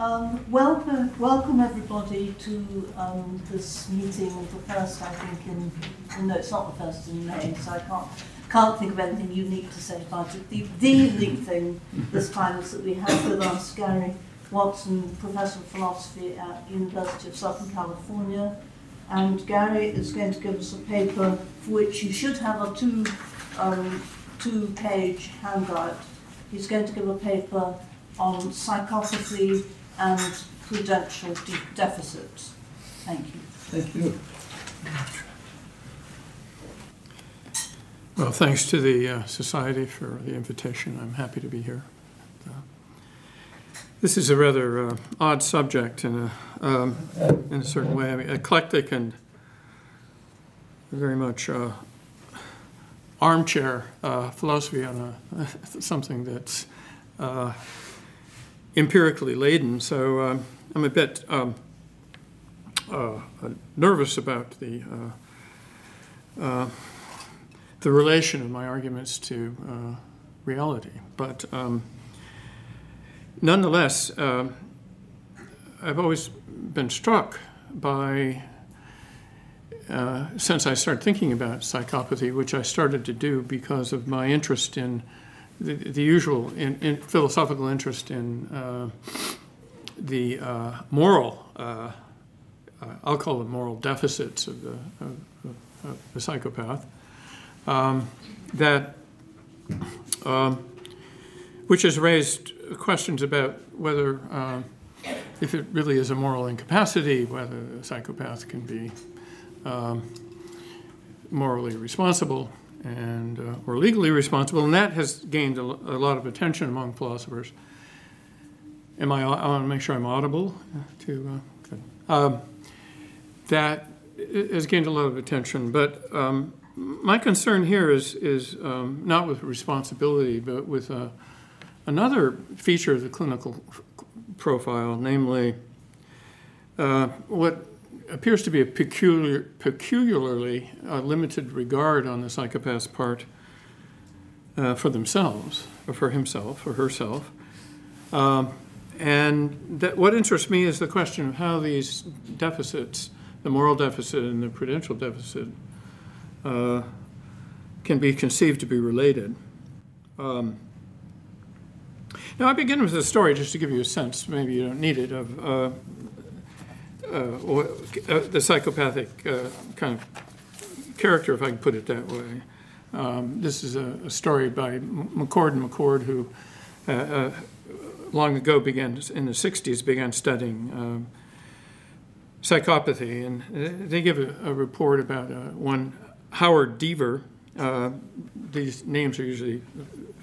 Um, welcome, welcome everybody to um, this meeting, the first, I think, in, no, it's not the first in May, so I can't, can't think of anything unique to say about it. The, the unique thing this time is that we have with us Gary Watson, Professor of Philosophy at University of Southern California, and Gary is going to give us a paper for which you should have a two, um, two-page handout. He's going to give a paper on psychopathy and prudential de- deficits. Thank you. Thank you. Well, thanks to the uh, Society for the invitation. I'm happy to be here. Uh, this is a rather uh, odd subject in a, um, in a certain way. I mean, eclectic and very much uh, armchair uh, philosophy on a, something that's uh, empirically laden. So um, I'm a bit um, uh, nervous about the uh, uh, the relation of my arguments to uh, reality. But um, nonetheless, um, I've always been struck by. Uh, since I started thinking about psychopathy, which I started to do because of my interest in the, the usual in, in philosophical interest in uh, the uh, moral, uh, uh, I'll call them moral deficits of the, of, of the psychopath, um, that um, which has raised questions about whether, uh, if it really is a moral incapacity, whether a psychopath can be um, morally responsible and uh, or legally responsible, and that has gained a, lot of attention among philosophers. Am I? I want to make sure I'm audible. To uh, um, that has gained a lot of attention, but um, my concern here is is um, not with responsibility, but with uh, another feature of the clinical profile, namely uh, what appears to be a peculiar, peculiarly uh, limited regard on the psychopath's part uh, for themselves, or for himself, or herself. Um, and that, what interests me is the question of how these deficits, the moral deficit and the prudential deficit, uh, can be conceived to be related. Um, now, I begin with a story just to give you a sense, maybe you don't need it, of uh, or, uh, the psychopathic uh, kind of character, if I can put it that way. Um, this is a, a, story by McCord and McCord, who uh, uh, long ago began in the 60s began studying um, psychopathy, and they give a, a report about one Howard Deaver. these names are usually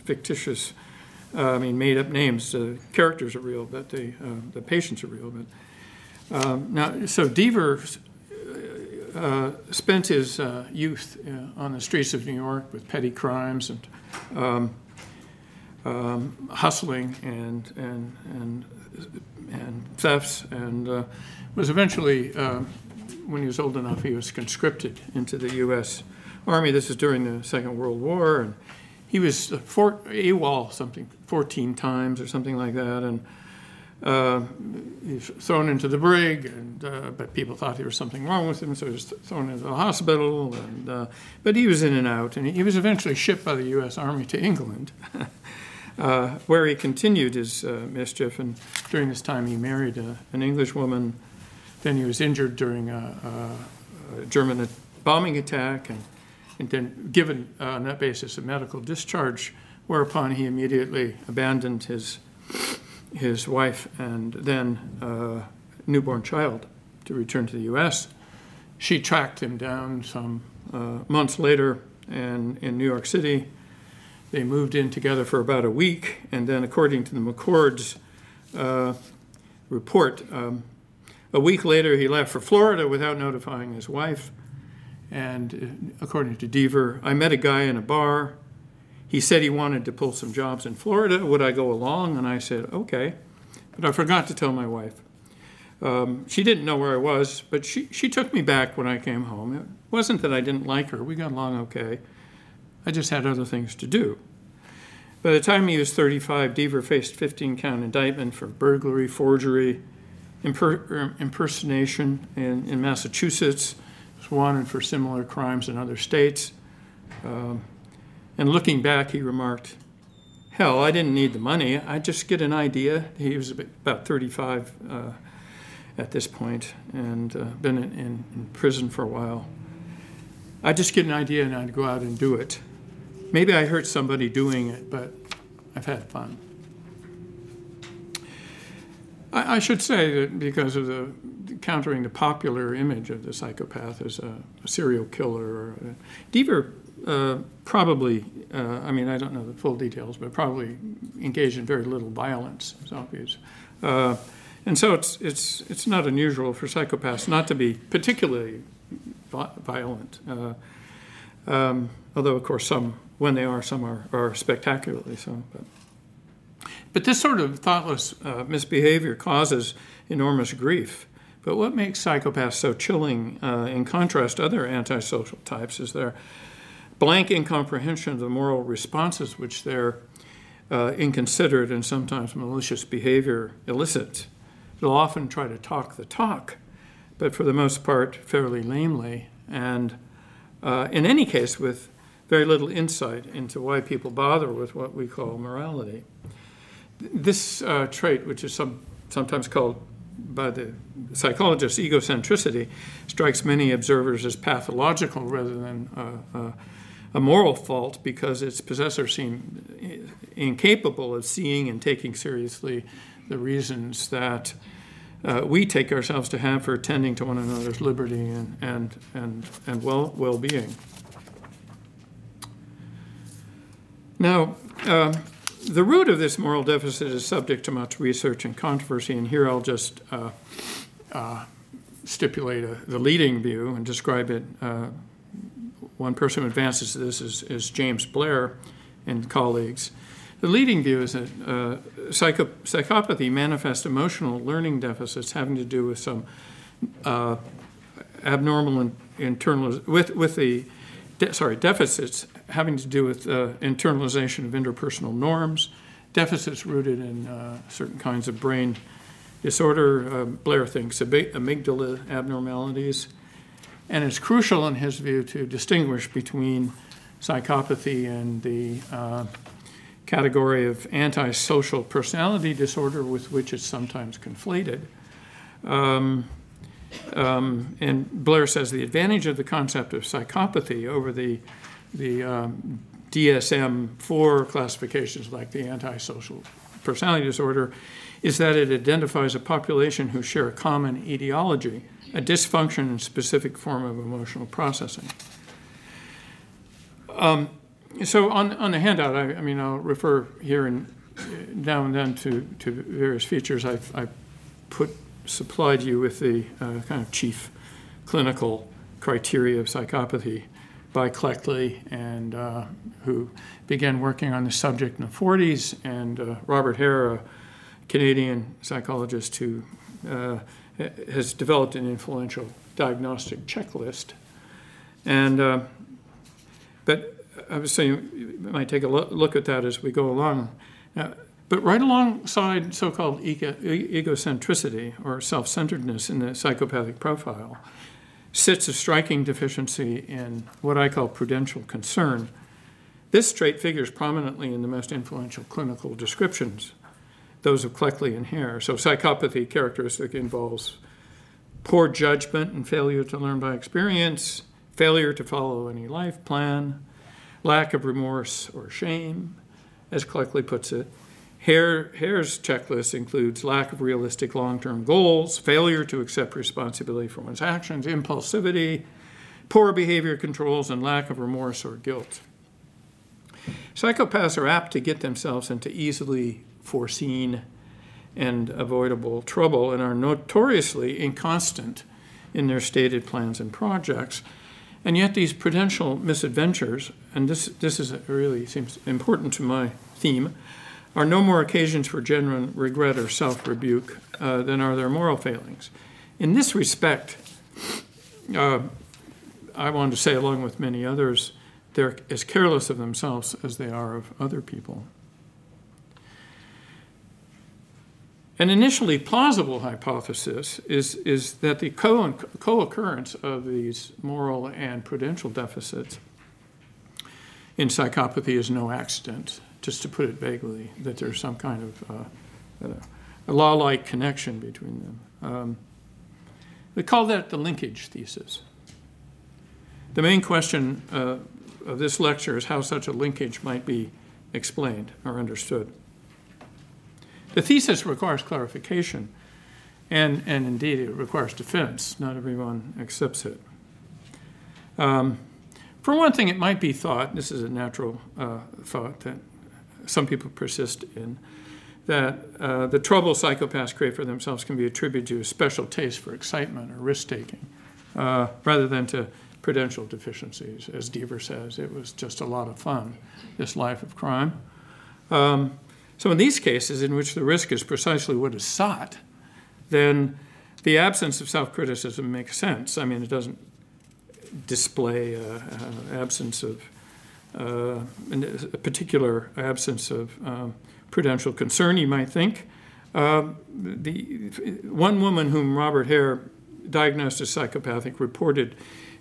fictitious. I mean, made up names. The characters are real, but the the patients are real. But um, now, so Deaver uh, spent his uh, youth uh, on the streets of New York with petty crimes and um, um, hustling and and and and thefts, and uh, was eventually, um, when he was old enough, he was conscripted into the U.S. Army. This is during the Second World War, and he was fort, AWOL something 14 times or something like that, and uh, he's thrown into the brig, and, uh, but people thought there was something wrong with him, so he was thrown into the hospital. And, uh, but he was in and out, and he was eventually shipped by the U.S. Army to England, uh, where he continued his uh, mischief. And during this time, he married a, an English woman. Then he was injured during a, a German bombing attack, and, and then given on that basis a medical discharge, whereupon he immediately abandoned his his wife and then newborn child to return to the U.S. She tracked him down some uh, months later, and in New York City, they moved in together for about a week, and then, according to the McCord's uh, report, um, a week later he left for Florida without notifying his wife. And uh, according to Deaver, I met a guy in a bar he said he wanted to pull some jobs in Florida. Would I go along? And I said, okay. But I forgot to tell my wife. Um, she didn't know where I was, but she, she took me back when I came home. It wasn't that I didn't like her, we got along okay. I just had other things to do. By the time he was 35, Deaver faced 15 count indictment for burglary, forgery, imper- er, impersonation in, in Massachusetts, was wanted for similar crimes in other states. Um, and looking back, he remarked, Hell, I didn't need the money. I just get an idea. He was about 35 uh, at this point and uh, been in, in, in prison for a while. I just get an idea and I'd go out and do it. Maybe I hurt somebody doing it, but I've had fun. I, should say that because of the countering the popular image of the psychopath as a, a serial killer, or a, Deaver uh, probably, uh, I mean, I don't know the full details, but probably engaged in very little violence. Obvious. Uh, and so it's, it's, it's not unusual for psychopaths not to be particularly violent. Uh, um, although, of course, some when they are, some are, are spectacularly so. But, but this sort of thoughtless uh, misbehavior causes enormous grief. But what makes psychopaths so chilling, in contrast to other antisocial types, is their blank incomprehension of the moral responses which their uh, inconsiderate and sometimes malicious behavior elicits. They'll often try to talk the talk, but for the most part, fairly lamely, and uh, in any case, with very little insight into why people bother with what we call morality. This uh, trait, which is some, sometimes called by the psychologists egocentricity, strikes many observers as pathological rather than uh, uh, a moral fault because its possessors seem incapable of seeing and taking seriously the reasons that uh, we take ourselves to have for attending to one another's liberty and, and, and, and well, well-being. Now, um, the root of this moral deficit is subject to much research and controversy, and here I'll just uh, uh, stipulate a, the leading view and describe it. One person who advances this is, is, James Blair and colleagues. The leading view is that uh, psycho- psychopathy manifests emotional learning deficits having to do with some uh, abnormal in, internal with with the de- sorry deficits having to do with uh, internalization of interpersonal norms, deficits rooted in uh, certain kinds of brain disorder. Uh, Blair thinks amygdala abnormalities, and it's crucial in his view to distinguish between psychopathy and the uh, category of antisocial personality disorder with which it's sometimes conflated. Um, um, and Blair says the advantage of the concept of psychopathy over the the um, DSM 4 classifications, like the antisocial personality disorder, is that it identifies a population who share a common etiology, a dysfunction and specific form of emotional processing. Um, so on, on the handout, I, I, mean, I'll refer here and now and then to, to various features. I've, I've put supplied you with the uh, kind of chief clinical criteria of psychopathy by Cleckley, and uh, who began working on the subject in the 40s, and uh, Robert Hare, a Canadian psychologist who uh, has developed an influential diagnostic checklist. And uh, but I was saying you might take a look at that as we go along. Uh, but right alongside so-called ego- egocentricity or self-centeredness in the psychopathic profile sits a striking deficiency in what I call prudential concern. This trait figures prominently in the most influential clinical descriptions, those of Cleckley and Hare. So, psychopathy characteristic involves poor judgment and failure to learn by experience, failure to follow any life plan, lack of remorse or shame, as Cleckley puts it, Hare, Hare's checklist includes lack of realistic long term goals, failure to accept responsibility for one's actions, impulsivity, poor behavior controls, and lack of remorse or guilt. Psychopaths are apt to get themselves into easily foreseen and avoidable trouble and are notoriously inconstant in their stated plans and projects. And yet, these prudential misadventures, and this, this is really seems important to my theme, are no more occasions for genuine regret or self rebuke uh, than are their moral failings. In this respect, uh, I want to say, along with many others, they're as careless of themselves as they are of other people. An initially plausible hypothesis is, is that the co occurrence of these moral and prudential deficits in psychopathy is no accident, just to put it vaguely, that there's some kind of uh, a law like connection between them. Um, we call that the linkage thesis. The main question uh, of this lecture is how such a linkage might be explained or understood. The thesis requires clarification, and, and indeed it requires defense. Not everyone accepts it. Um, for one thing, it might be thought, this is a natural uh, thought that some people persist in, that uh, the trouble psychopaths create for themselves can be attributed to a special taste for excitement or risk taking, uh, rather than to prudential deficiencies. As Deaver says, it was just a lot of fun, this life of crime. Um, so, in these cases, in which the risk is precisely what is sought, then the absence of self criticism makes sense. I mean, it doesn't display uh, uh, absence of uh, a particular absence of um, prudential concern, you might think. Uh, the one woman whom Robert Hare diagnosed as psychopathic reported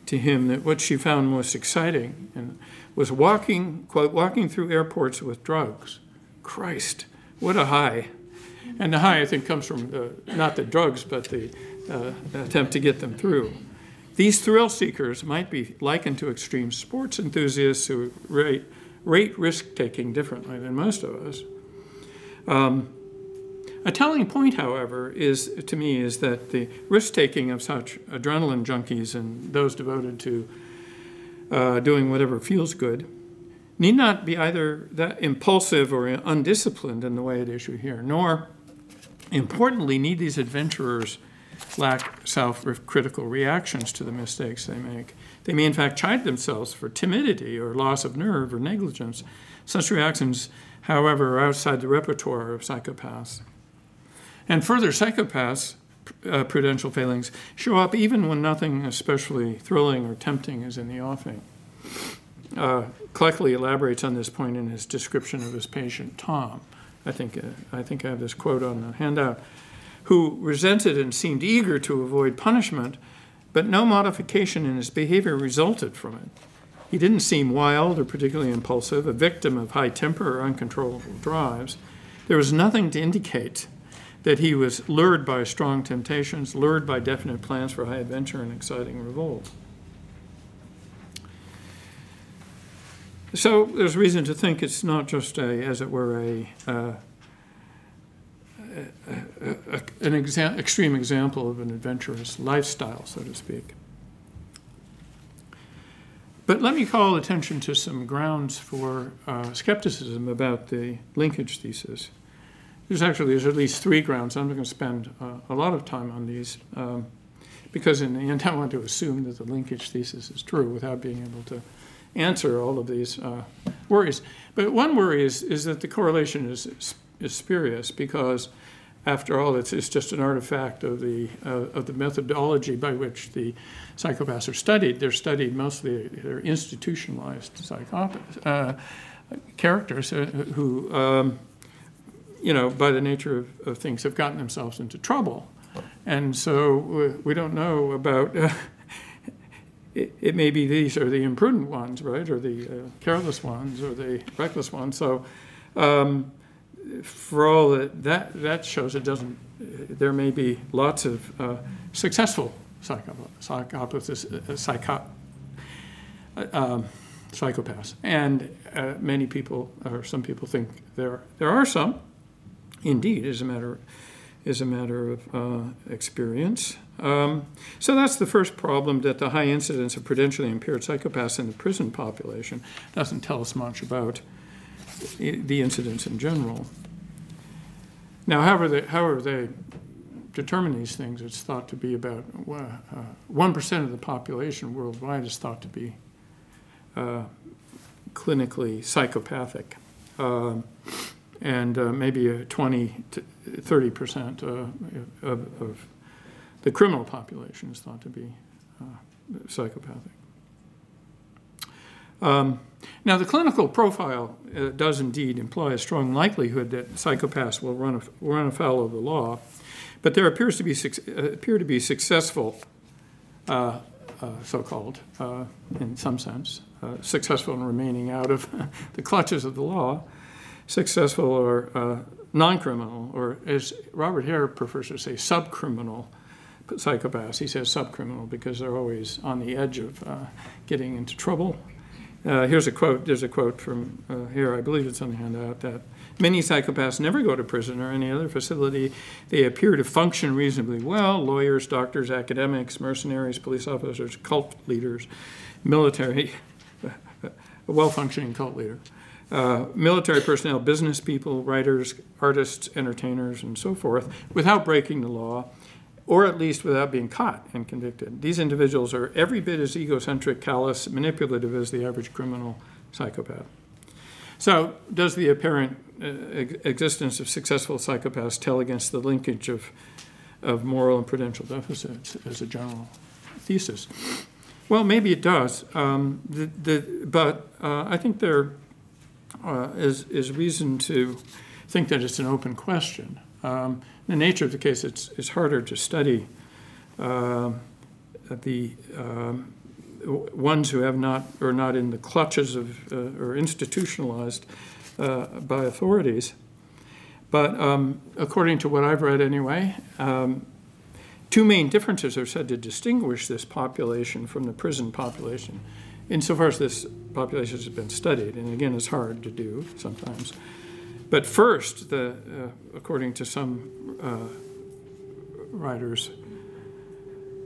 to him that what she found most exciting was walking, quote, walking through airports with drugs. Christ, what a high. And the high, I think, comes from uh, not the drugs, but the uh, attempt to get them through. These thrill seekers might be likened to extreme sports enthusiasts who rate, rate risk taking differently than most of us. Um, a telling point, however, is to me is that the risk taking of such adrenaline junkies and those devoted to uh, doing whatever feels good need not be either that impulsive or undisciplined in the way at issue here, nor, importantly, need these adventurers lack self critical reactions to the mistakes they make. They may, in fact, chide themselves for timidity or loss of nerve or negligence. Such reactions, however, are outside the repertoire of psychopaths. And further, psychopaths' uh, prudential failings show up even when nothing especially thrilling or tempting is in the offing. Uh, Cleckley elaborates on this point in his description of his patient, Tom. I think, uh, I think I have this quote on the handout, who resented and seemed eager to avoid punishment, but no modification in his behavior resulted from it. He didn't seem wild or particularly impulsive, a victim of high temper or uncontrollable drives. There was nothing to indicate that he was lured by strong temptations, lured by definite plans for high adventure and exciting revolt. So there's reason to think it's not just a, as it were, a, uh, a, a, an exa- extreme example of an adventurous lifestyle, so to speak. But let me call attention to some grounds for uh, skepticism about the linkage thesis. There's actually there's at least three grounds. I'm not going to spend uh, a lot of time on these um, because in the end I want to assume that the linkage thesis is true without being able to answer all of these uh, worries. But one worry is, is that the correlation is, is spurious because, after all, it's, it's just an artifact of the, uh, of the methodology by which the psychopaths are studied. They're studied mostly, they're institutionalized psychopaths, uh, characters uh, who. Um, you know, by the nature of, of things, have gotten themselves into trouble. And so we, we don't know about, uh, it, it, may be these are the imprudent ones, right, or the uh, careless ones, or the reckless ones. So um, for all that, that, that shows, it doesn't, there may be lots of uh, successful psychopaths, uh, uh, um, psychopaths. And uh, many people, or some people think there, there are some, indeed, is a matter is a matter of uh, experience. Um, so that's the first problem that the high incidence of prudentially impaired psychopaths in the prison population doesn't tell us much about the incidence in general. Now, however they, however they determine these things, it's thought to be about uh, 1% of the population worldwide is thought to be uh, clinically psychopathic. Um, and uh, maybe a 20 to 30 percent uh, of, of, the criminal population is thought to be uh, psychopathic. Um, now, the clinical profile uh, does indeed imply a strong likelihood that psychopaths will run, run afoul of the law, but there appears to be uh, appear to be successful, uh, uh, so-called, uh, in some sense, successful in remaining out of the clutches of the law, successful or non-criminal, or as Robert Hare prefers to say, subcriminal psychopaths. He says subcriminal because they're always on the edge of getting into trouble uh, here's a quote. There's a quote from uh, here. I believe it's on the handout that many psychopaths never go to prison or any other facility. They appear to function reasonably well. Lawyers, doctors, academics, mercenaries, police officers, cult leaders, military, a well-functioning cult leader, uh, military personnel, business people, writers, artists, entertainers, and so forth, without breaking the law or at least without being caught and convicted. These individuals are every bit as egocentric, callous, manipulative as the average criminal psychopath. So, does the apparent uh, existence of successful psychopaths tell against the linkage of, of moral and prudential deficits as a general thesis? Well, maybe it does, um, the, the, but uh, I think there uh, is is reason to think that it's an open question. Um, the nature of the case, it's, it's harder to study uh, the um, ones who have not or not in the clutches of uh, or institutionalized uh, by authorities. But um, according to what I've read anyway, um, two main differences are said to distinguish this population from the prison population, insofar as this population has been studied. And again, it's hard to do sometimes. But first, the, uh, according to some uh, writers,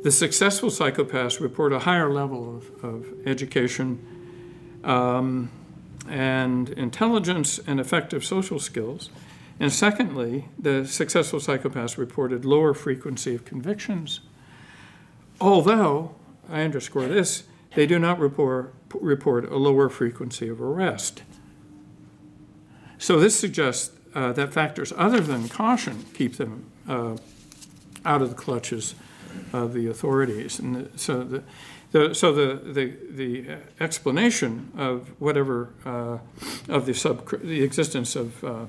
the successful psychopaths report a higher level of, of education um, and intelligence and effective social skills. And secondly, the successful psychopaths reported lower frequency of convictions, although, I underscore this, they do not report, report a lower frequency of arrest. So this suggests uh, that factors other than caution keep them uh, out of the clutches of the authorities. And the, so the, the, so the, the, the explanation of whatever uh, of the sub the existence of uh,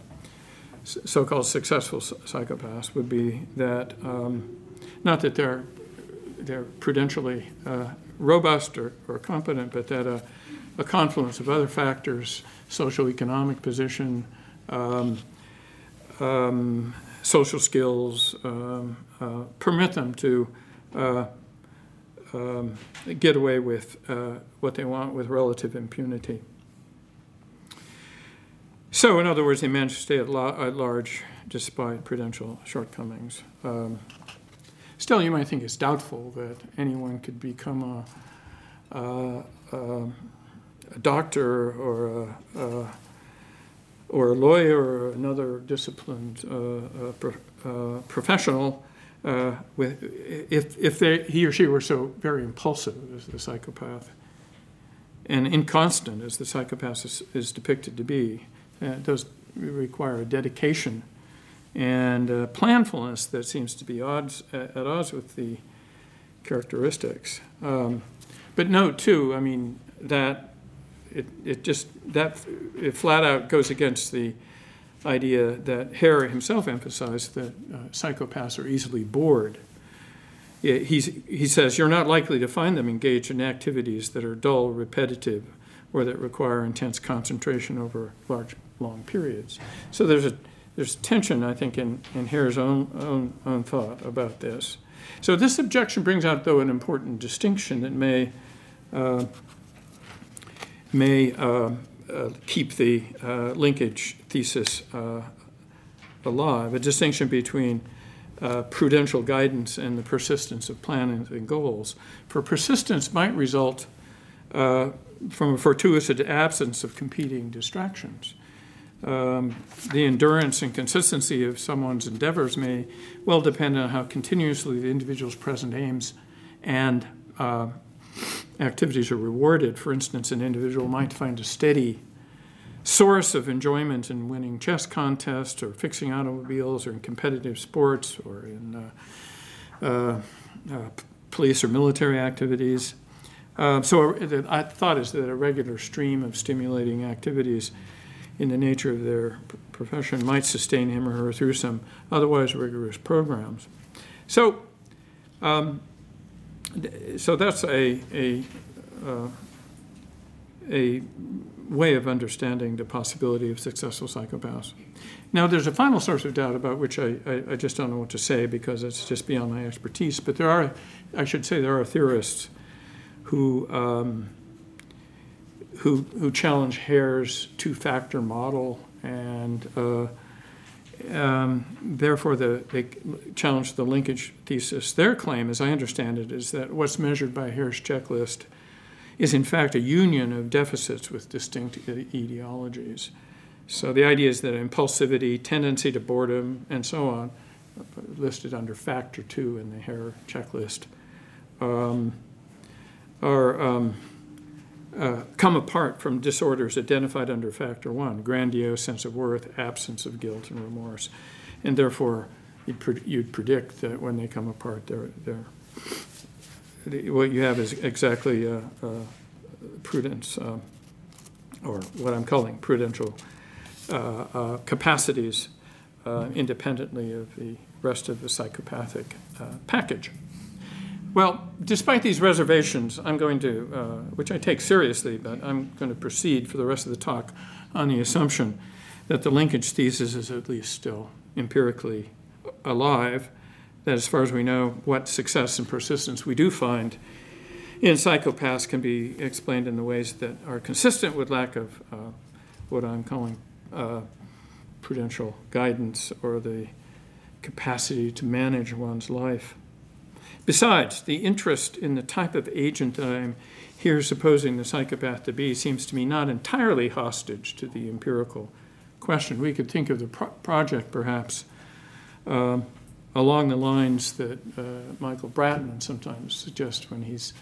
so-called successful psychopaths would be that um, not that they're they're prudentially uh, robust or, or competent, but that a, a confluence of other factors social economic position, um, um, social skills, um, uh, permit them to uh, um, get away with uh, what they want with relative impunity. So, in other words, they manage to stay at, lo- at large despite prudential shortcomings. Um, still, you might think it's doubtful that anyone could become a, a, a a doctor or a, a or a lawyer or another disciplined uh, uh, pro, uh, professional, uh, with, if, if they, he or she were so very impulsive as the psychopath and inconstant as the psychopath is, is depicted to be, uh, it does require a dedication and a planfulness that seems to be odds, at odds with the characteristics. Um, but note, too, I mean, that it, it just that it flat out goes against the idea that Hare himself emphasized that uh, psychopaths are easily bored. He's, he says you're not likely to find them engaged in activities that are dull, repetitive, or that require intense concentration over large, long periods. So there's a there's tension, I think, in, in Hare's own, own, own thought about this. So this objection brings out, though, an important distinction that may uh, may uh, uh, keep the uh, linkage thesis uh, alive, a distinction between uh, prudential guidance and the persistence of plans and goals. For persistence might result uh, from a fortuitous absence of competing distractions. Um, the endurance and consistency of someone's endeavors may well depend on how continuously the individual's present aims and activities are rewarded. For instance, an individual might find a steady source of enjoyment in winning chess contests or fixing automobiles or in competitive sports or in uh, uh, uh, police or military activities. Uh, so the I thought is that a regular stream of stimulating activities in the nature of their profession might sustain him or her through some otherwise rigorous programs. So, um, so that's a a uh, a way of understanding the possibility of successful psychopaths. Now, there's a final source of doubt about which I, I, I just don't know what to say because it's just beyond my expertise. But there are, I should say, there are theorists who um, who who challenge Hare's two-factor model, and uh, um, therefore the, they challenge the linkage thesis. Their claim, as I understand it, is that what's measured by Hare's checklist is in fact a union of deficits with distinct etiologies. So the idea is that impulsivity, tendency to boredom, and so on, listed under factor two in the Hare checklist, um, are um, uh, come apart from disorders identified under factor one: grandiose sense of worth, absence of guilt and remorse, and therefore you'd, pre- you'd predict that when they come apart, they're they're what you have is exactly uh, uh, prudence, uh, or what I'm calling prudential uh, uh, capacities, independently of the rest of the psychopathic package. Well, despite these reservations, I'm going to, uh, which I take seriously, but I'm going to proceed for the rest of the talk on the assumption that the linkage thesis is at least still empirically alive that as far as we know, what success and persistence we do find in psychopaths can be explained in the ways that are consistent with lack of uh, what I'm calling uh, prudential guidance or the capacity to manage one's life. Besides, the interest in the type of agent that I'm here supposing the psychopath to be seems to me not entirely hostage to the empirical question. We could think of the pro- project perhaps. Um, along the lines that uh, Michael Bratman sometimes suggests when he's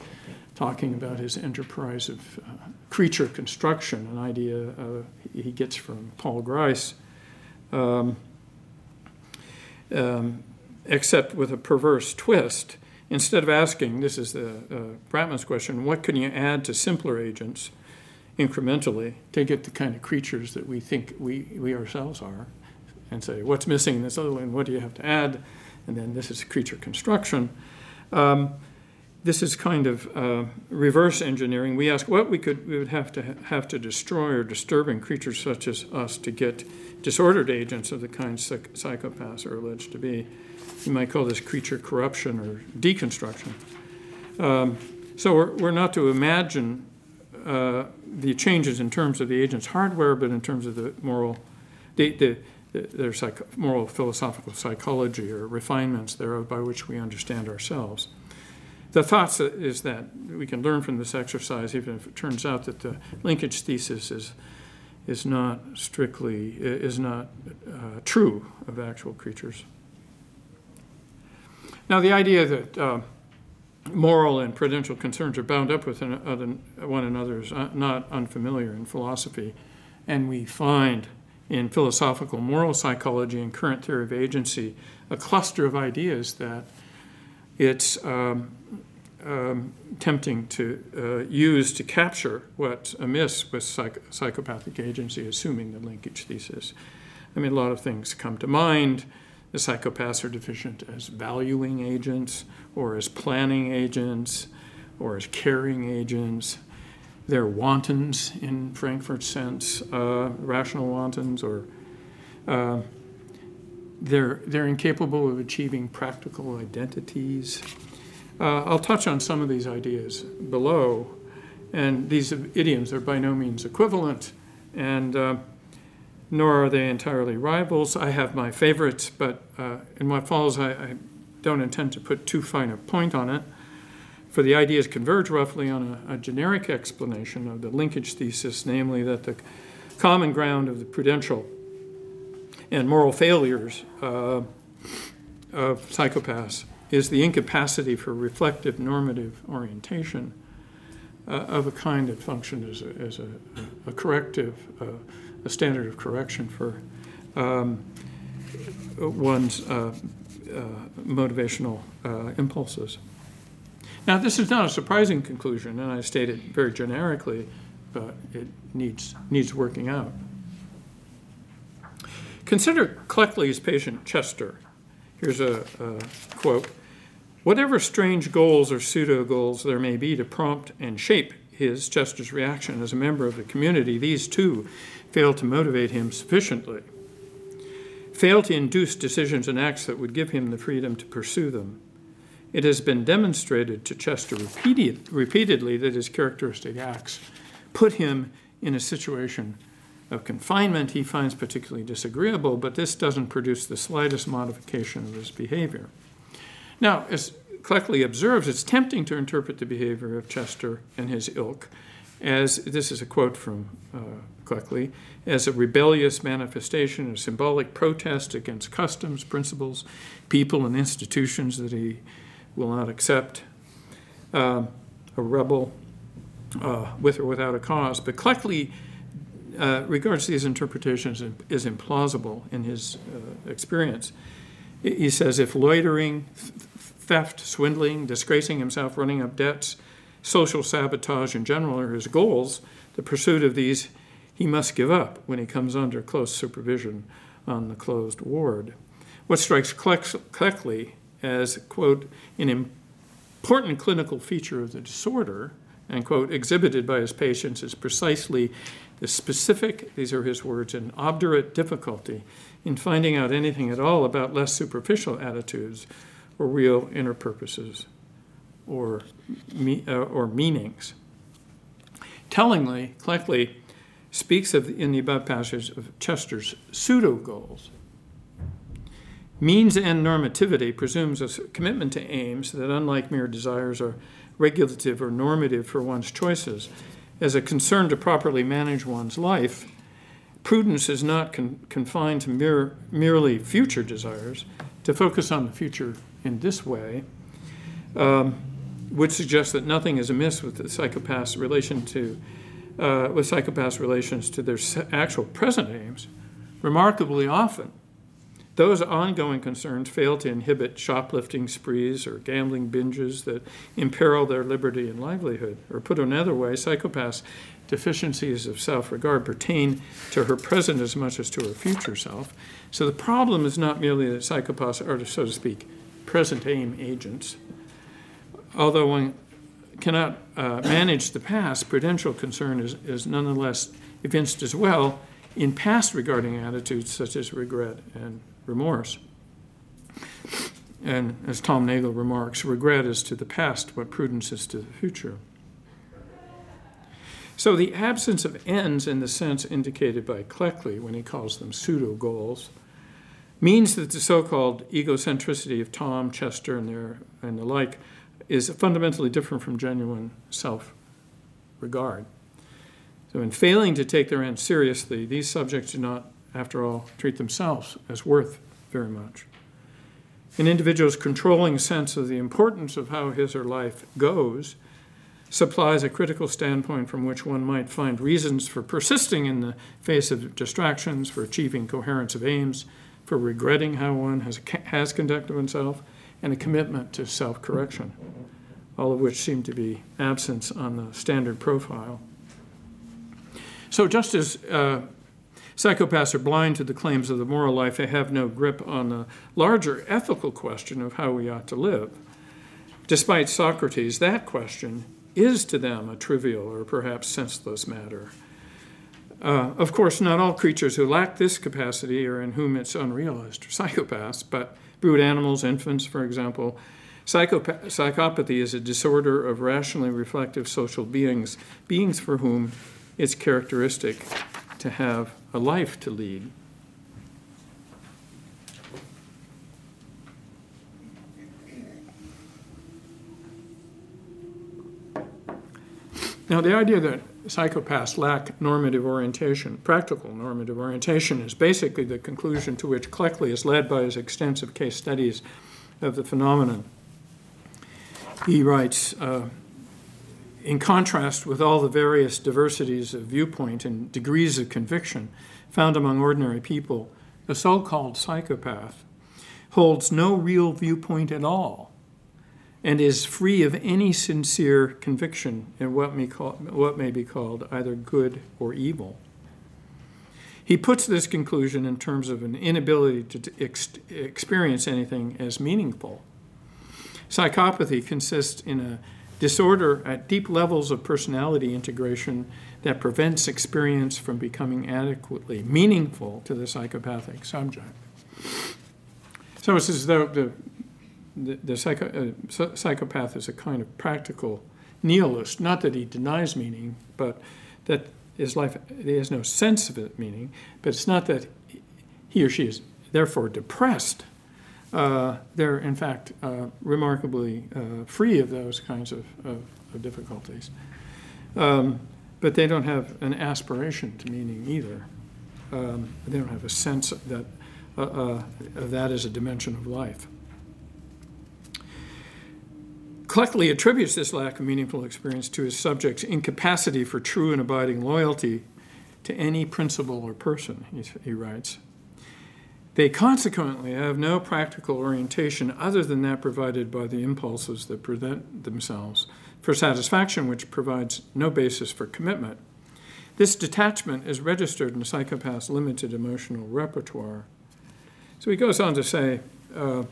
talking about his enterprise of uh, creature construction, an idea uh, he gets from Paul Grice, um, um, except with a perverse twist. Instead of asking, this is the uh, Bratman's question, what can you add to simpler agents incrementally to get the kind of creatures that we think we, we ourselves are? and say, what's missing in this other one? What do you have to add? And then this is creature construction. Um, this is kind of uh, reverse engineering. We ask what we could we would have to ha- have to destroy or disturb in creatures such as us to get disordered agents of the kind psych- psychopaths are alleged to be. You might call this creature corruption or deconstruction. Um, so we're, we're not to imagine uh, the changes in terms of the agent's hardware, but in terms of the moral, the, the their moral philosophical psychology or refinements thereof by which we understand ourselves. The thought is that we can learn from this exercise, even if it turns out that the linkage thesis is, is not strictly, is not uh, true of actual creatures. Now, the idea that uh, moral and prudential concerns are bound up with one another is uh, not unfamiliar in philosophy, and we find in philosophical moral psychology and current theory of agency a cluster of ideas that it's um, um, tempting to uh, use to capture what's amiss with psych- psychopathic agency, assuming the linkage thesis. I mean, a lot of things come to mind. The psychopaths are deficient as valuing agents, or as planning agents, or as caring agents. They're wantons in Frankfurt's sense, uh, rational wantons, or uh, they're, they're incapable of achieving practical identities. Uh, I'll touch on some of these ideas below, and these idioms are by no means equivalent, and uh, nor are they entirely rivals. I have my favorites, but uh, in what follows, I, I don't intend to put too fine a point on it for the ideas converge roughly on a, a, generic explanation of the linkage thesis, namely that the common ground of the prudential and moral failures uh, of psychopaths is the incapacity for reflective normative orientation uh, of a kind that functioned as a, as a, a corrective, uh, a standard of correction for um, one's uh, uh, motivational uh, impulses. Now, this is not a surprising conclusion, and I state it very generically, but it needs, needs working out. Consider Cleckley's patient Chester. Here's a, a quote Whatever strange goals or pseudo goals there may be to prompt and shape his, Chester's, reaction as a member of the community, these too fail to motivate him sufficiently, fail to induce decisions and acts that would give him the freedom to pursue them. It has been demonstrated to Chester repeated, repeatedly that his characteristic acts put him in a situation of confinement he finds particularly disagreeable, but this doesn't produce the slightest modification of his behavior. Now, as Cleckley observes, it's tempting to interpret the behavior of Chester and his ilk as this is a quote from uh, Cleckley as a rebellious manifestation, a symbolic protest against customs, principles, people, and institutions that he will not accept, uh, a rebel uh, with or without a cause. But Cleckley uh, regards these interpretations as implausible in his uh, experience. He says if loitering, theft, swindling, disgracing himself, running up debts, social sabotage in general are his goals, the pursuit of these he must give up when he comes under close supervision on the closed ward. What strikes Cleckley as, quote, an important clinical feature of the disorder, and, quote, exhibited by his patients is precisely the specific, these are his words, an obdurate difficulty in finding out anything at all about less superficial attitudes or real inner purposes or, me, uh, or meanings. Tellingly, Cleckley speaks of in the above passage of Chester's pseudo goals Means and normativity presumes a commitment to aims that, unlike mere desires, are regulative or normative for one's choices. As a concern to properly manage one's life, prudence is not con- confined to mere, merely future desires. To focus on the future in this way um, would suggest that nothing is amiss with the psychopath's relation to uh, with psychopaths' relations to their actual present aims. Remarkably often, those ongoing concerns fail to inhibit shoplifting sprees or gambling binges that imperil their liberty and livelihood. Or put another way, psychopaths' deficiencies of self regard pertain to her present as much as to her future self. So the problem is not merely that psychopaths are, so to speak, present aim agents. Although one cannot uh, manage the past, prudential concern is, is nonetheless evinced as well in past regarding attitudes such as regret and remorse. And as Tom Nagel remarks, regret is to the past what prudence is to the future. So the absence of ends in the sense indicated by Cleckley when he calls them pseudo goals means that the so-called egocentricity of Tom, Chester, and, their, and the like is fundamentally different from genuine self-regard. So in failing to take their ends seriously, these subjects do not after all, treat themselves as worth very much. An individual's controlling sense of the importance of how his or life goes supplies a critical standpoint from which one might find reasons for persisting in the face of distractions, for achieving coherence of aims, for regretting how one has, has conducted oneself, and a commitment to self correction, all of which seem to be absent on the standard profile. So, just as uh, Psychopaths are blind to the claims of the moral life. They have no grip on the larger ethical question of how we ought to live. Despite Socrates, that question is to them a trivial or perhaps senseless matter. Uh, of course, not all creatures who lack this capacity or in whom it's unrealized are psychopaths, but brute animals, infants, for example. Psychopath- psychopathy is a disorder of rationally reflective social beings, beings for whom it's characteristic to have a life to lead. Now, the idea that psychopaths lack normative orientation, practical normative orientation, is basically the conclusion to which Cleckley is led by his extensive case studies of the phenomenon. He writes, uh, in contrast with all the various diversities of viewpoint and degrees of conviction found among ordinary people, the so called psychopath holds no real viewpoint at all and is free of any sincere conviction in what may, call, what may be called either good or evil. He puts this conclusion in terms of an inability to ex- experience anything as meaningful. Psychopathy consists in a disorder at deep levels of personality integration that prevents experience from becoming adequately meaningful to the psychopathic subject. So it's as though the, the, the psycho, uh, psychopath is a kind of practical nihilist, not that he denies meaning, but that his life, he has no sense of it meaning, but it's not that he or she is therefore depressed. Uh, they're, in fact, uh, remarkably uh, free of those kinds of, of, of difficulties. Um, but they don't have an aspiration to meaning either. Um, they don't have a sense that uh, uh, that as a dimension of life. Cleckley attributes this lack of meaningful experience to his subject's incapacity for true and abiding loyalty to any principle or person, he, he writes. They consequently have no practical orientation other than that provided by the impulses that present themselves for satisfaction, which provides no basis for commitment. This detachment is registered in a psychopath's limited emotional repertoire. So he goes on to say, uh,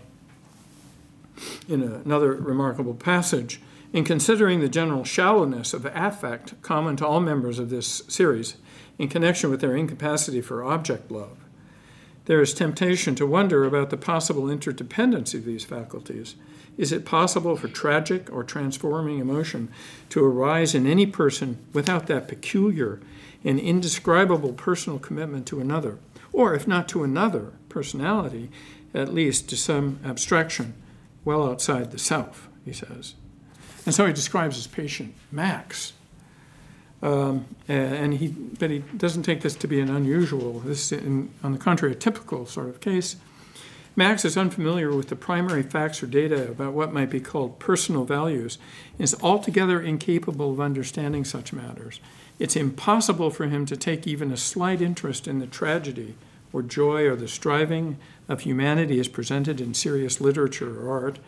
in another remarkable passage, in considering the general shallowness of affect common to all members of this series in connection with their incapacity for object love, there is temptation to wonder about the possible interdependency of these faculties. Is it possible for tragic or transforming emotion to arise in any person without that peculiar and indescribable personal commitment to another? Or, if not to another personality, at least to some abstraction well outside the self, he says. And so he describes his patient, Max. Um, and he, but he doesn't take this to be an unusual, this is, in, on the contrary, a typical sort of case. Max is unfamiliar with the primary facts or data about what might be called personal values is altogether incapable of understanding such matters. It's impossible for him to take even a slight interest in the tragedy or joy or the striving of humanity as presented in serious literature or art.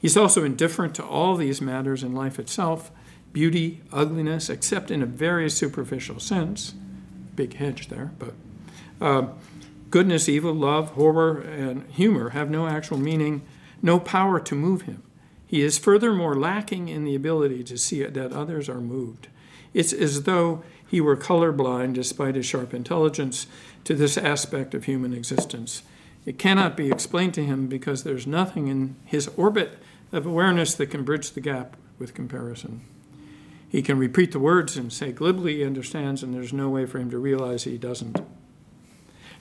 He's also indifferent to all these matters in life itself beauty, ugliness, except in a very superficial sense. Big hedge there, but. Uh, goodness, evil, love, horror, and humor have no actual meaning, no power to move him. He is furthermore lacking in the ability to see that others are moved. It's as though he were colorblind, despite his sharp intelligence, to this aspect of human existence. It cannot be explained to him because there's nothing in his orbit of awareness that can bridge the gap with comparison. He can repeat the words and say glibly he understands, and there's no way for him to realize he doesn't.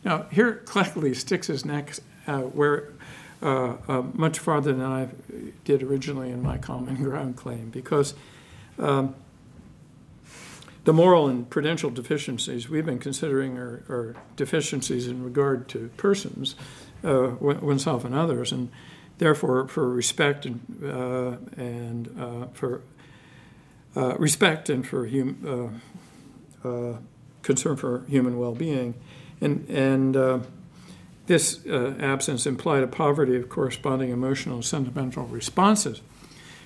Now, here Cleckley sticks his neck uh, where uh, uh, much farther than I did originally in my common ground claim, because um, the moral and prudential deficiencies we've been considering are, are deficiencies in regard to persons, uh, oneself and others, and therefore for respect and, uh, and uh, for uh, respect and for hum, uh, uh, concern for human well-being, and and this absence implied a poverty of corresponding emotional and sentimental responses.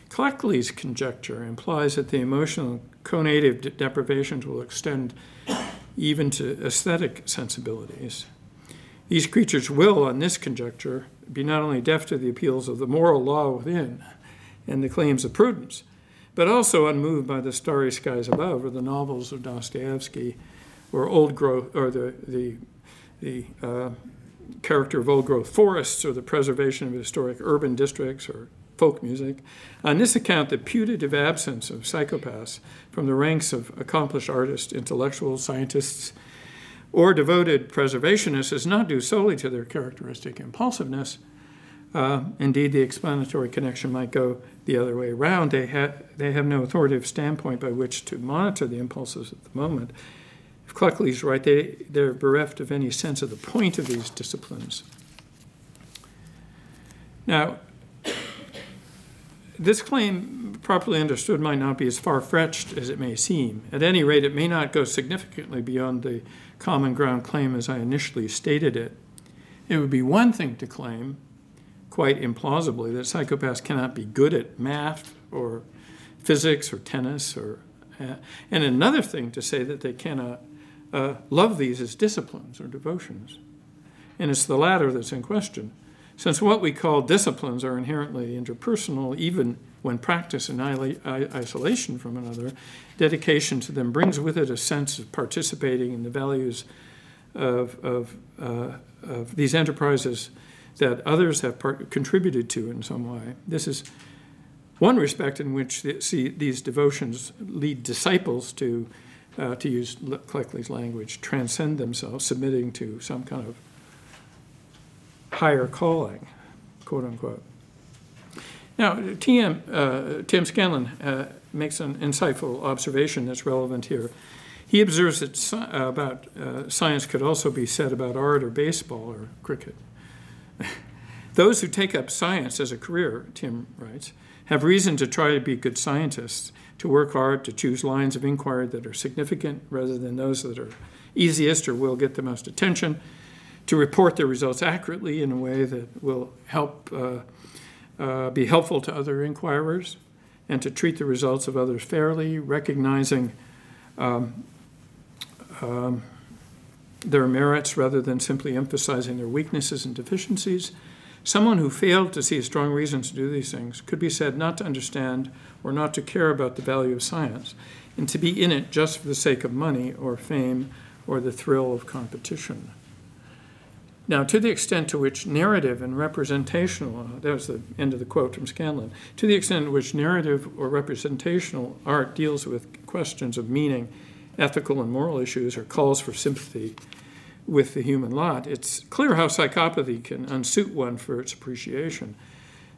Cleckley's conjecture implies that the emotional conative de- deprivations will extend even to aesthetic sensibilities. These creatures will, on this conjecture, be not only deaf to the appeals of the moral law within and the claims of prudence, but also unmoved by the starry skies above, or the novels of Dostoevsky, or old growth, or the the the uh, character of old growth forests, or the preservation of historic urban districts, or folk music. On this account, the putative absence of psychopaths from the ranks of accomplished artists, intellectuals, scientists, or devoted preservationists is not due solely to their characteristic impulsiveness. Uh, indeed, the explanatory connection might go the other way around. They, ha- they have no authoritative standpoint by which to monitor the impulses at the moment. If Cleckley's right, they, they're bereft of any sense of the point of these disciplines. Now, this claim, properly understood, might not be as far fetched as it may seem. At any rate, it may not go significantly beyond the common ground claim as I initially stated it. It would be one thing to claim quite implausibly that psychopaths cannot be good at math or physics or tennis or uh, and another thing to say that they cannot uh, love these as disciplines or devotions and it's the latter that's in question since what we call disciplines are inherently interpersonal even when practiced in isolation from another dedication to them brings with it a sense of participating in the values of, of, uh, of these enterprises that others have part- contributed to in some way. This is one respect in which the, see, these devotions lead disciples to, uh, to use Cleckley's language, transcend themselves, submitting to some kind of higher calling, quote unquote. Now, TM, uh, Tim Scanlon uh, makes an insightful observation that's relevant here. He observes that uh, about uh, science could also be said about art or baseball or cricket. Those who take up science as a career, Tim writes, have reason to try to be good scientists, to work hard, to choose lines of inquiry that are significant rather than those that are easiest or will get the most attention, to report their results accurately in a way that will help uh, uh, be helpful to other inquirers, and to treat the results of others fairly, recognizing um, um, their merits rather than simply emphasizing their weaknesses and deficiencies. Someone who failed to see strong reasons to do these things could be said not to understand or not to care about the value of science, and to be in it just for the sake of money or fame or the thrill of competition. Now, to the extent to which narrative and representational, that was the end of the quote from Scanlon, to the extent to which narrative or representational art deals with questions of meaning, ethical and moral issues, or calls for sympathy with the human lot, it's clear how psychopathy can unsuit one for its appreciation.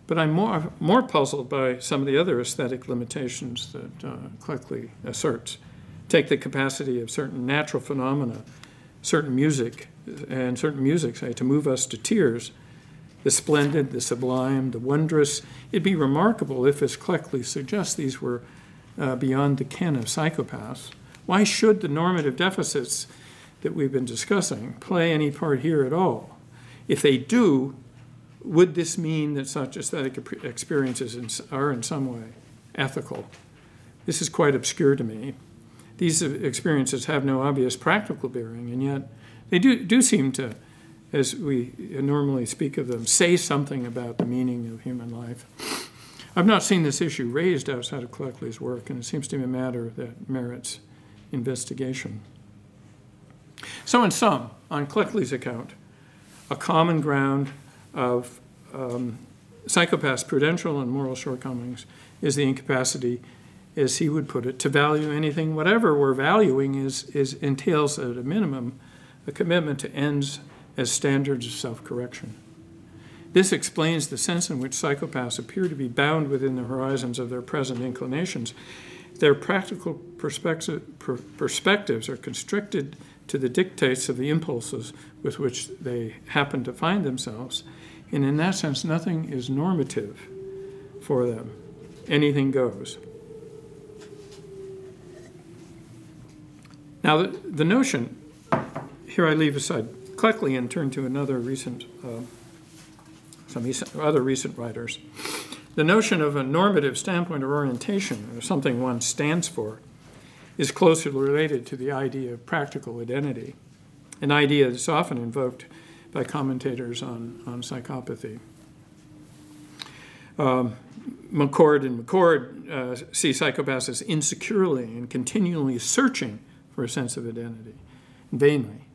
But I'm more, more puzzled by some of the other aesthetic limitations that uh, Cleckley asserts. Take the capacity of certain natural phenomena, certain music, and certain music, say, to move us to tears, the splendid, the sublime, the wondrous. It'd be remarkable if, as Cleckley suggests, these were uh, beyond the ken of psychopaths. Why should the normative deficits that we've been discussing play any part here at all? If they do, would this mean that such aesthetic experiences are in some way ethical? This is quite obscure to me. These experiences have no obvious practical bearing, and yet they do, do seem to, as we normally speak of them, say something about the meaning of human life. I've not seen this issue raised outside of Cleckley's work, and it seems to be a matter that merits investigation. So, in sum, on Cleckley's account, a common ground of um, psychopaths' prudential and moral shortcomings is the incapacity, as he would put it, to value anything, whatever we're valuing is, is entails at a minimum a commitment to ends as standards of self correction. This explains the sense in which psychopaths appear to be bound within the horizons of their present inclinations. Their practical perspectives are constricted to the dictates of the impulses with which they happen to find themselves, and in that sense, nothing is normative for them. Anything goes. Now, the, the notion here I leave aside Cleckley and turn to another recent, uh, some other recent writers. The notion of a normative standpoint or orientation, or something one stands for, is closely related to the idea of practical identity, an idea that's often invoked by commentators on, on psychopathy. Um, McCord and McCord uh, see psychopaths as insecurely and continually searching for a sense of identity, vainly.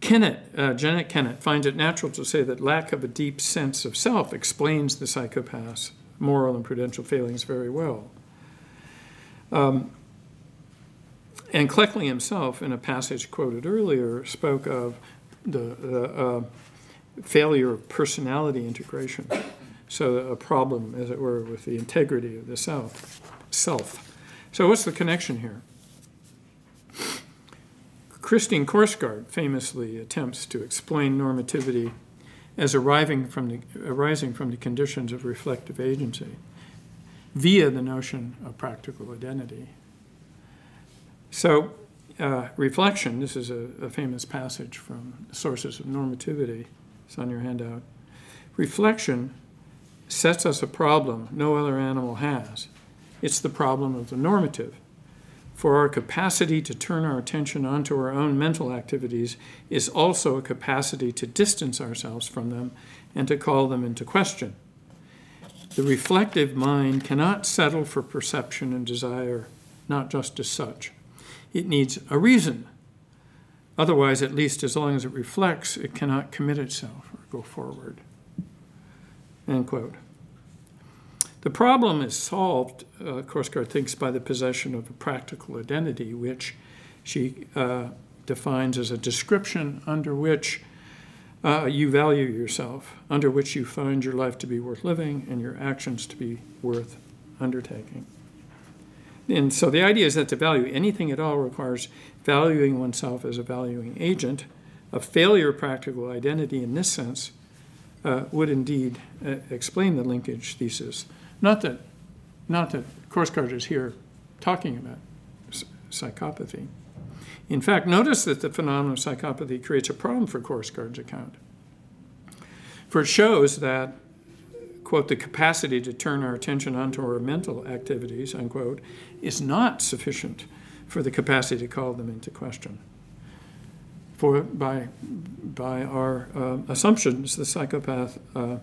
Kennett, uh, Janet Kennett, finds it natural to say that lack of a deep sense of self explains the psychopath's moral and prudential failings very well. Um, and Cleckley himself, in a passage quoted earlier, spoke of the, the uh, failure of personality integration. So, a problem, as it were, with the integrity of the self. self. So, what's the connection here? Christine Korsgaard famously attempts to explain normativity as arriving from the, arising from the conditions of reflective agency via the notion of practical identity. So, uh, reflection, this is a, a, famous passage from Sources of Normativity, it's on your handout. Reflection sets us a problem no other animal has. It's the problem of the normative. For our capacity to turn our attention onto our own mental activities is also a capacity to distance ourselves from them and to call them into question. The reflective mind cannot settle for perception and desire, not just as such. It needs a reason. Otherwise, at least as long as it reflects, it cannot commit itself or go forward. End quote. The problem is solved, uh, Korsgaard thinks, by the possession of a practical identity, which she uh, defines as a description under which uh, you value yourself, under which you find your life to be worth living and your actions to be worth undertaking. And so the idea is that to value anything at all requires valuing oneself as a valuing agent. A failure of practical identity in this sense uh, would indeed uh, explain the linkage thesis. Not that, not that Korsgaard is here talking about psychopathy. In fact, notice that the phenomenon of psychopathy creates a problem for Korsgaard's account. For it shows that, quote, the capacity to turn our attention onto our mental activities, unquote, is not sufficient for the capacity to call them into question. For by, by our uh, assumptions, the psychopath uh,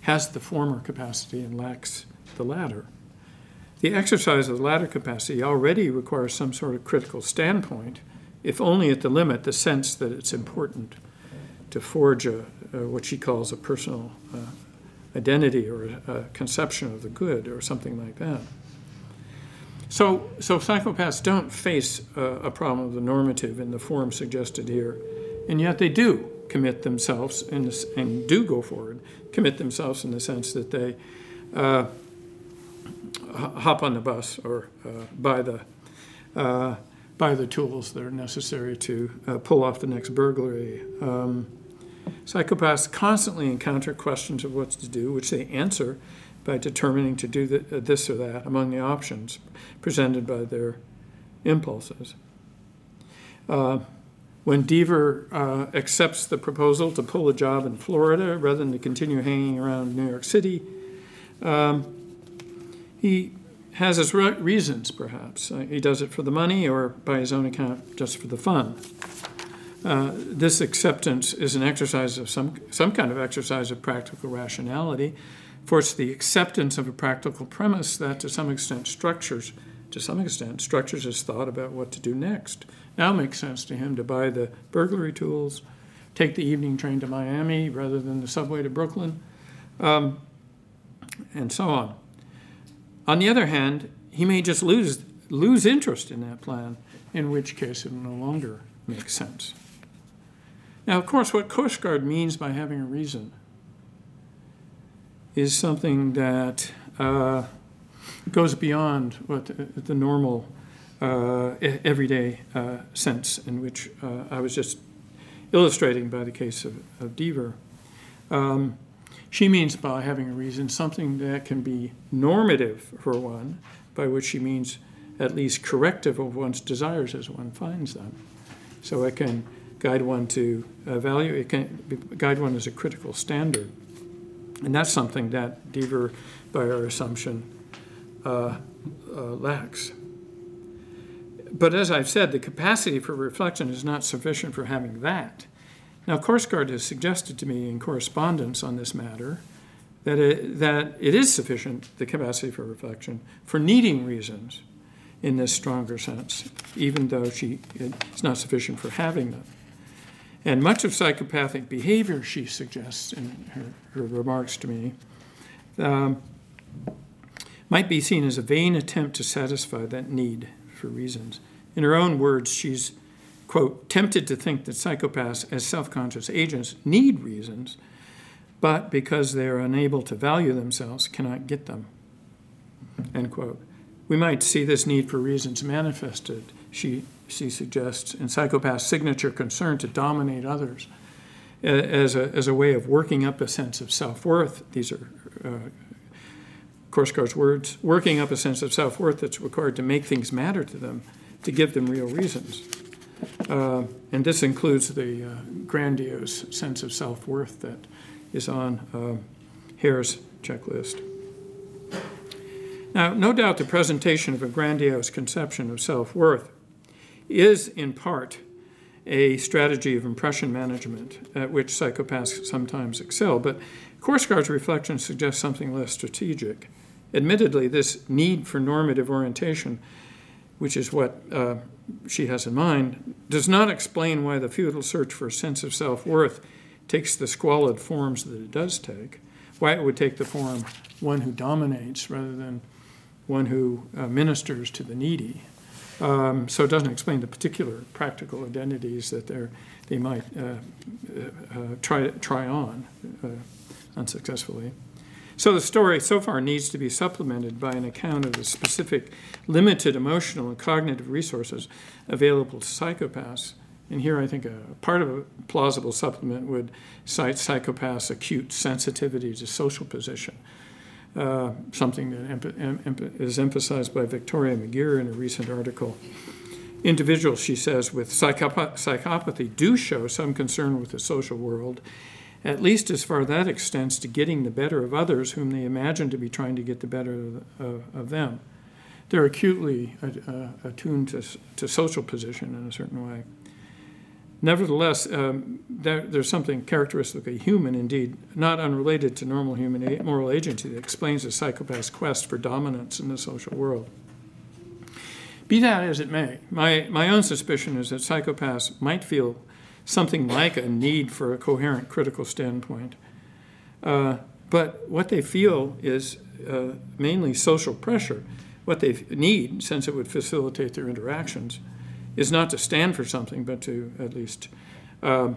has the former capacity and lacks the latter. The exercise of the latter capacity already requires some sort of critical standpoint, if only at the limit, the sense that it's important to forge a, what she calls a personal uh, identity or a, a conception of the good or something like that. So, so psychopaths don't face a, a, problem of the normative in the form suggested here, and yet they do commit themselves this, and do go forward, commit themselves in the sense that they uh, hop on the bus or uh, buy the uh, buy the tools that are necessary to uh, pull off the next burglary. Um, psychopaths constantly encounter questions of what to do, which they answer by determining to do this or that among the options presented by their impulses. Uh, when Deaver uh, accepts the proposal to pull a job in Florida rather than to continue hanging around New York City, um, he has his re- reasons, perhaps. Uh, he does it for the money or, by his own account, just for the fun. Uh, this acceptance is an exercise of some, some kind of exercise of practical rationality, for it's the acceptance of a practical premise that, to some extent, structures, to some extent, structures his thought about what to do next. Now it makes sense to him to buy the burglary tools, take the evening train to Miami rather than the subway to Brooklyn, um, and so on. On the other hand, he may just lose, lose interest in that plan, in which case it no longer makes sense. Now, of course, what Korsgaard means by having a reason is something that uh, goes beyond what the, the normal, uh, everyday uh, sense in which uh, I was just illustrating by the case of, of Deaver. Um, she means by having a reason something that can be normative for one, by which she means at least corrective of one's desires as one finds them. So it can guide one to value, it can guide one as a critical standard. And that's something that Deaver, by our assumption, uh, uh, lacks. But as I've said, the capacity for reflection is not sufficient for having that. Now, Korsgaard has suggested to me in correspondence on this matter that it, that it is sufficient, the capacity for reflection, for needing reasons in this stronger sense, even though she, it's not sufficient for having them. And much of psychopathic behavior, she suggests in her, her remarks to me, um, might be seen as a vain attempt to satisfy that need for reasons. In her own words, she's quote, tempted to think that psychopaths, as self conscious agents, need reasons, but because they are unable to value themselves, cannot get them, end quote. We might see this need for reasons manifested, she, she suggests, in psychopaths' signature concern to dominate others as a, as a way of working up a sense of self worth. These are uh, Korsgaard's words working up a sense of self worth that's required to make things matter to them, to give them real reasons. Uh, and this includes the uh, grandiose sense of self worth that is on uh, Hare's checklist. Now, no doubt the presentation of a grandiose conception of self worth is, in part, a strategy of impression management at which psychopaths sometimes excel, but Korsgaard's reflection suggests something less strategic. Admittedly, this need for normative orientation, which is what uh, she has in mind, does not explain why the futile search for a sense of self worth takes the squalid forms that it does take, why it would take the form one who dominates rather than one who uh, ministers to the needy. Um, so it doesn't explain the particular practical identities that they might uh, uh, uh, try, try on uh, unsuccessfully. So the story so far needs to be supplemented by an account of the specific limited emotional and cognitive resources available to psychopaths. And here I think a part of a plausible supplement would cite psychopaths' acute sensitivity to social position, uh, something that emp- em- is emphasized by Victoria McGeer in a recent article. Individuals, she says, with psychop- psychopathy do show some concern with the social world at least as far that extends to getting the better of others whom they imagine to be trying to get the better of, of, of them. They're acutely uh, attuned to, to social position in a certain way. Nevertheless, um, there, there's something characteristically human, indeed, not unrelated to normal human a- moral agency, that explains the psychopath's quest for dominance in the social world. Be that as it may, my, my own suspicion is that psychopaths might feel something like a need for a coherent critical standpoint. Uh, but what they feel is uh, mainly social pressure. What they need, since it would facilitate their interactions, is not to stand for something, but to at least uh,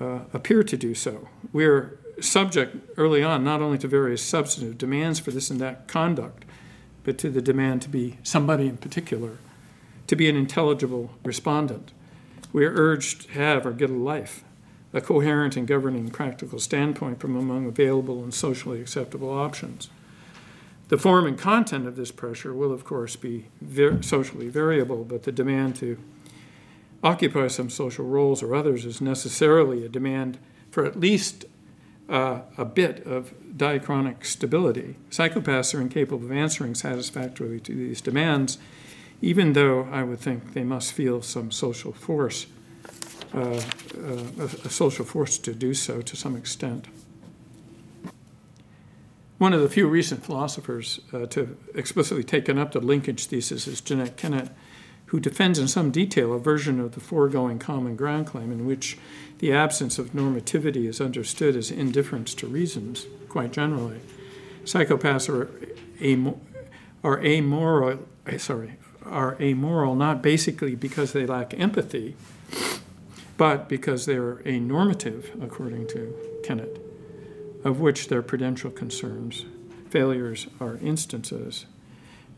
uh appear to do so. We're subject early on not only to various substantive demands for this and that conduct, but to the demand to be somebody in particular, to be an intelligible respondent we are urged to have or get a life, a coherent and governing practical standpoint from among available and socially acceptable options. The form and content of this pressure will, of course, be ver- socially variable, but the demand to occupy some social roles or others is necessarily a demand for at least uh, a bit of diachronic stability. Psychopaths are incapable of answering satisfactorily to these demands even though I would think they must feel some social force, uh, uh, a, social force to do so to some extent. One of the few recent philosophers uh, to explicitly taken up the linkage thesis is Jeanette Kennett, who defends in some detail a version of the foregoing common ground claim in which the absence of normativity is understood as indifference to reasons, quite generally. Psychopaths are, are amoral, eh, sorry, are amoral not basically because they lack empathy, but because they're normative, according to Kennett, of which their prudential concerns. Failures are instances.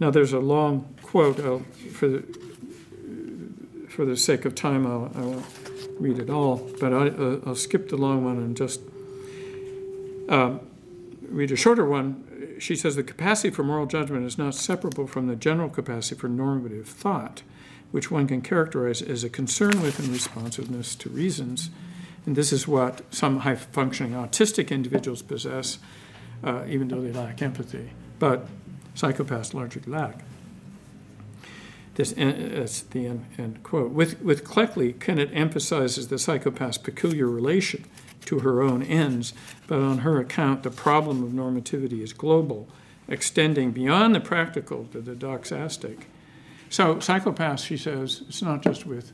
Now, there's a long quote I'll, for, the, for the sake of time, I'll, I won't read it all, but I, will skip the long one and just uh, read a shorter one she says the capacity for moral judgment is not separable from the general capacity for normative thought, which one can characterize as a concern with and responsiveness to reasons. And this is what some high functioning autistic individuals possess, uh, even though they lack empathy. But psychopaths largely lack. This, that's the end, end quote. With, with Cleckley, Kennett emphasizes the psychopath's peculiar relation to her own ends, but on her account, the problem of normativity is global, extending beyond the practical to the doxastic. So, psychopaths, she says, it's not just with,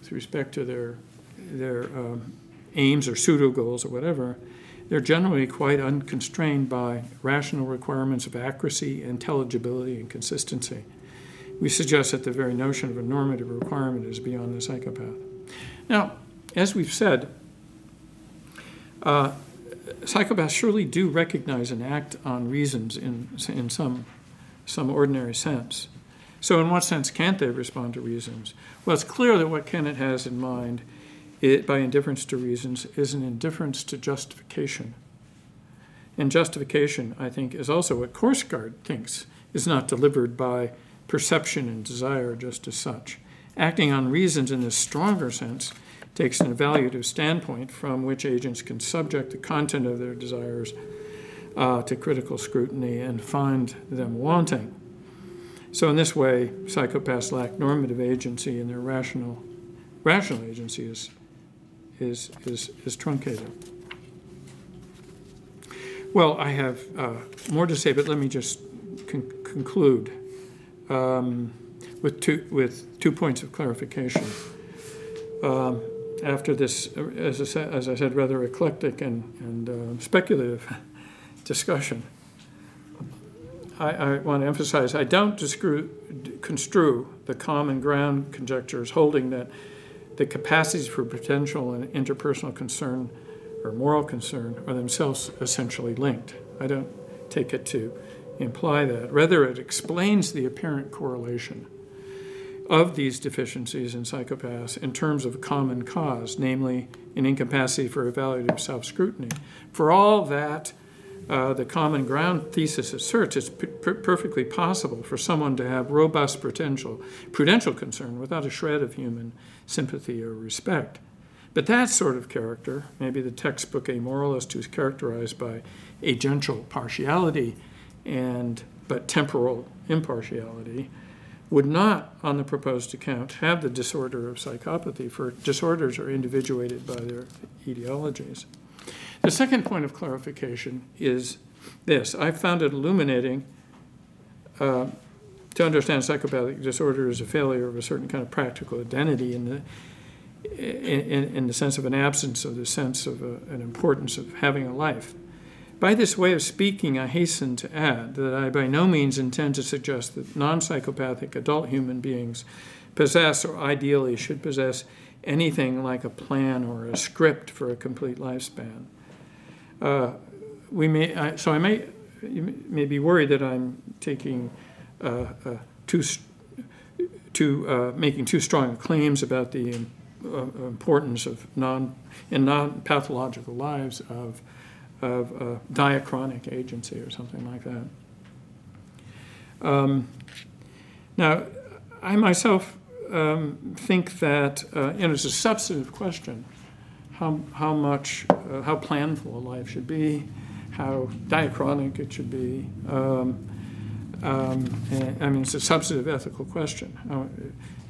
with respect to their, their um, aims or pseudo goals or whatever, they're generally quite unconstrained by rational requirements of accuracy, intelligibility, and consistency. We suggest that the very notion of a normative requirement is beyond the psychopath. Now, as we've said, uh, psychopaths surely do recognize and act on reasons in, in some, some ordinary sense. So, in what sense can't they respond to reasons? Well, it's clear that what Kennett has in mind it, by indifference to reasons is an indifference to justification. And justification, I think, is also what Korsgaard thinks is not delivered by perception and desire just as such. Acting on reasons in this stronger sense takes an evaluative standpoint from which agents can subject the content of their desires uh, to critical scrutiny and find them wanting. So, in this way, psychopaths lack normative agency and their rational, rational agency is, is, is, is truncated. Well, I have uh, more to say, but let me just con- conclude um, with, two, with two points of clarification. Um, after this, as I, said, as I said, rather eclectic and, and uh, speculative discussion, I, I, want to emphasize I don't construe the common ground conjectures holding that the capacities for potential and interpersonal concern or moral concern are themselves essentially linked. I don't take it to imply that. Rather, it explains the apparent correlation of these deficiencies in psychopaths in terms of common cause, namely an incapacity for evaluative self scrutiny. For all that uh, the common ground thesis asserts, it's p- perfectly possible for someone to have robust potential, prudential concern without a shred of human sympathy or respect. But that sort of character, maybe the textbook amoralist who's characterized by agential partiality and but temporal impartiality, would not, on the proposed account, have the disorder of psychopathy, for disorders are individuated by their etiologies. The second point of clarification is this I found it illuminating uh, to understand psychopathic disorder as a failure of a certain kind of practical identity in the, in, in the sense of an absence of the sense of a, an importance of having a life. By this way of speaking, I hasten to add that I by no means intend to suggest that non psychopathic adult human beings possess or ideally should possess anything like a plan or a script for a complete lifespan. Uh, we may, I, so I may, you may be worried that I'm taking uh, uh, too, too uh, making too strong claims about the uh, importance of non in non pathological lives of of uh, diachronic agency or something like that. Um, now, I myself um, think that, uh, know, it's a substantive question how, how much, uh, how planful a life should be, how diachronic it should be. Um, um, and, I mean, it's a substantive ethical question,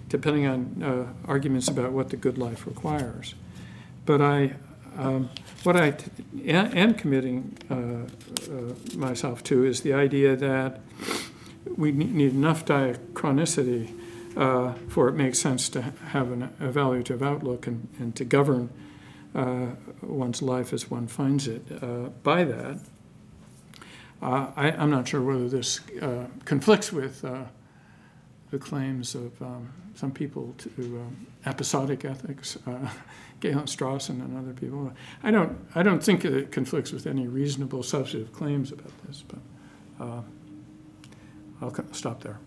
depending on uh, arguments about what the good life requires. But I, um, what I t- am committing uh, uh, myself to is the idea that we need enough diachronicity uh, for it makes sense to have an evaluative outlook and, and to govern uh, one's life as one finds it uh, by that. Uh, I, am not sure whether this conflicts with the claims of um, some people to um, episodic ethics, uh, Galen Strawson and other people. I don't, I don't think it conflicts with any reasonable substantive claims about this, but uh, I'll stop there.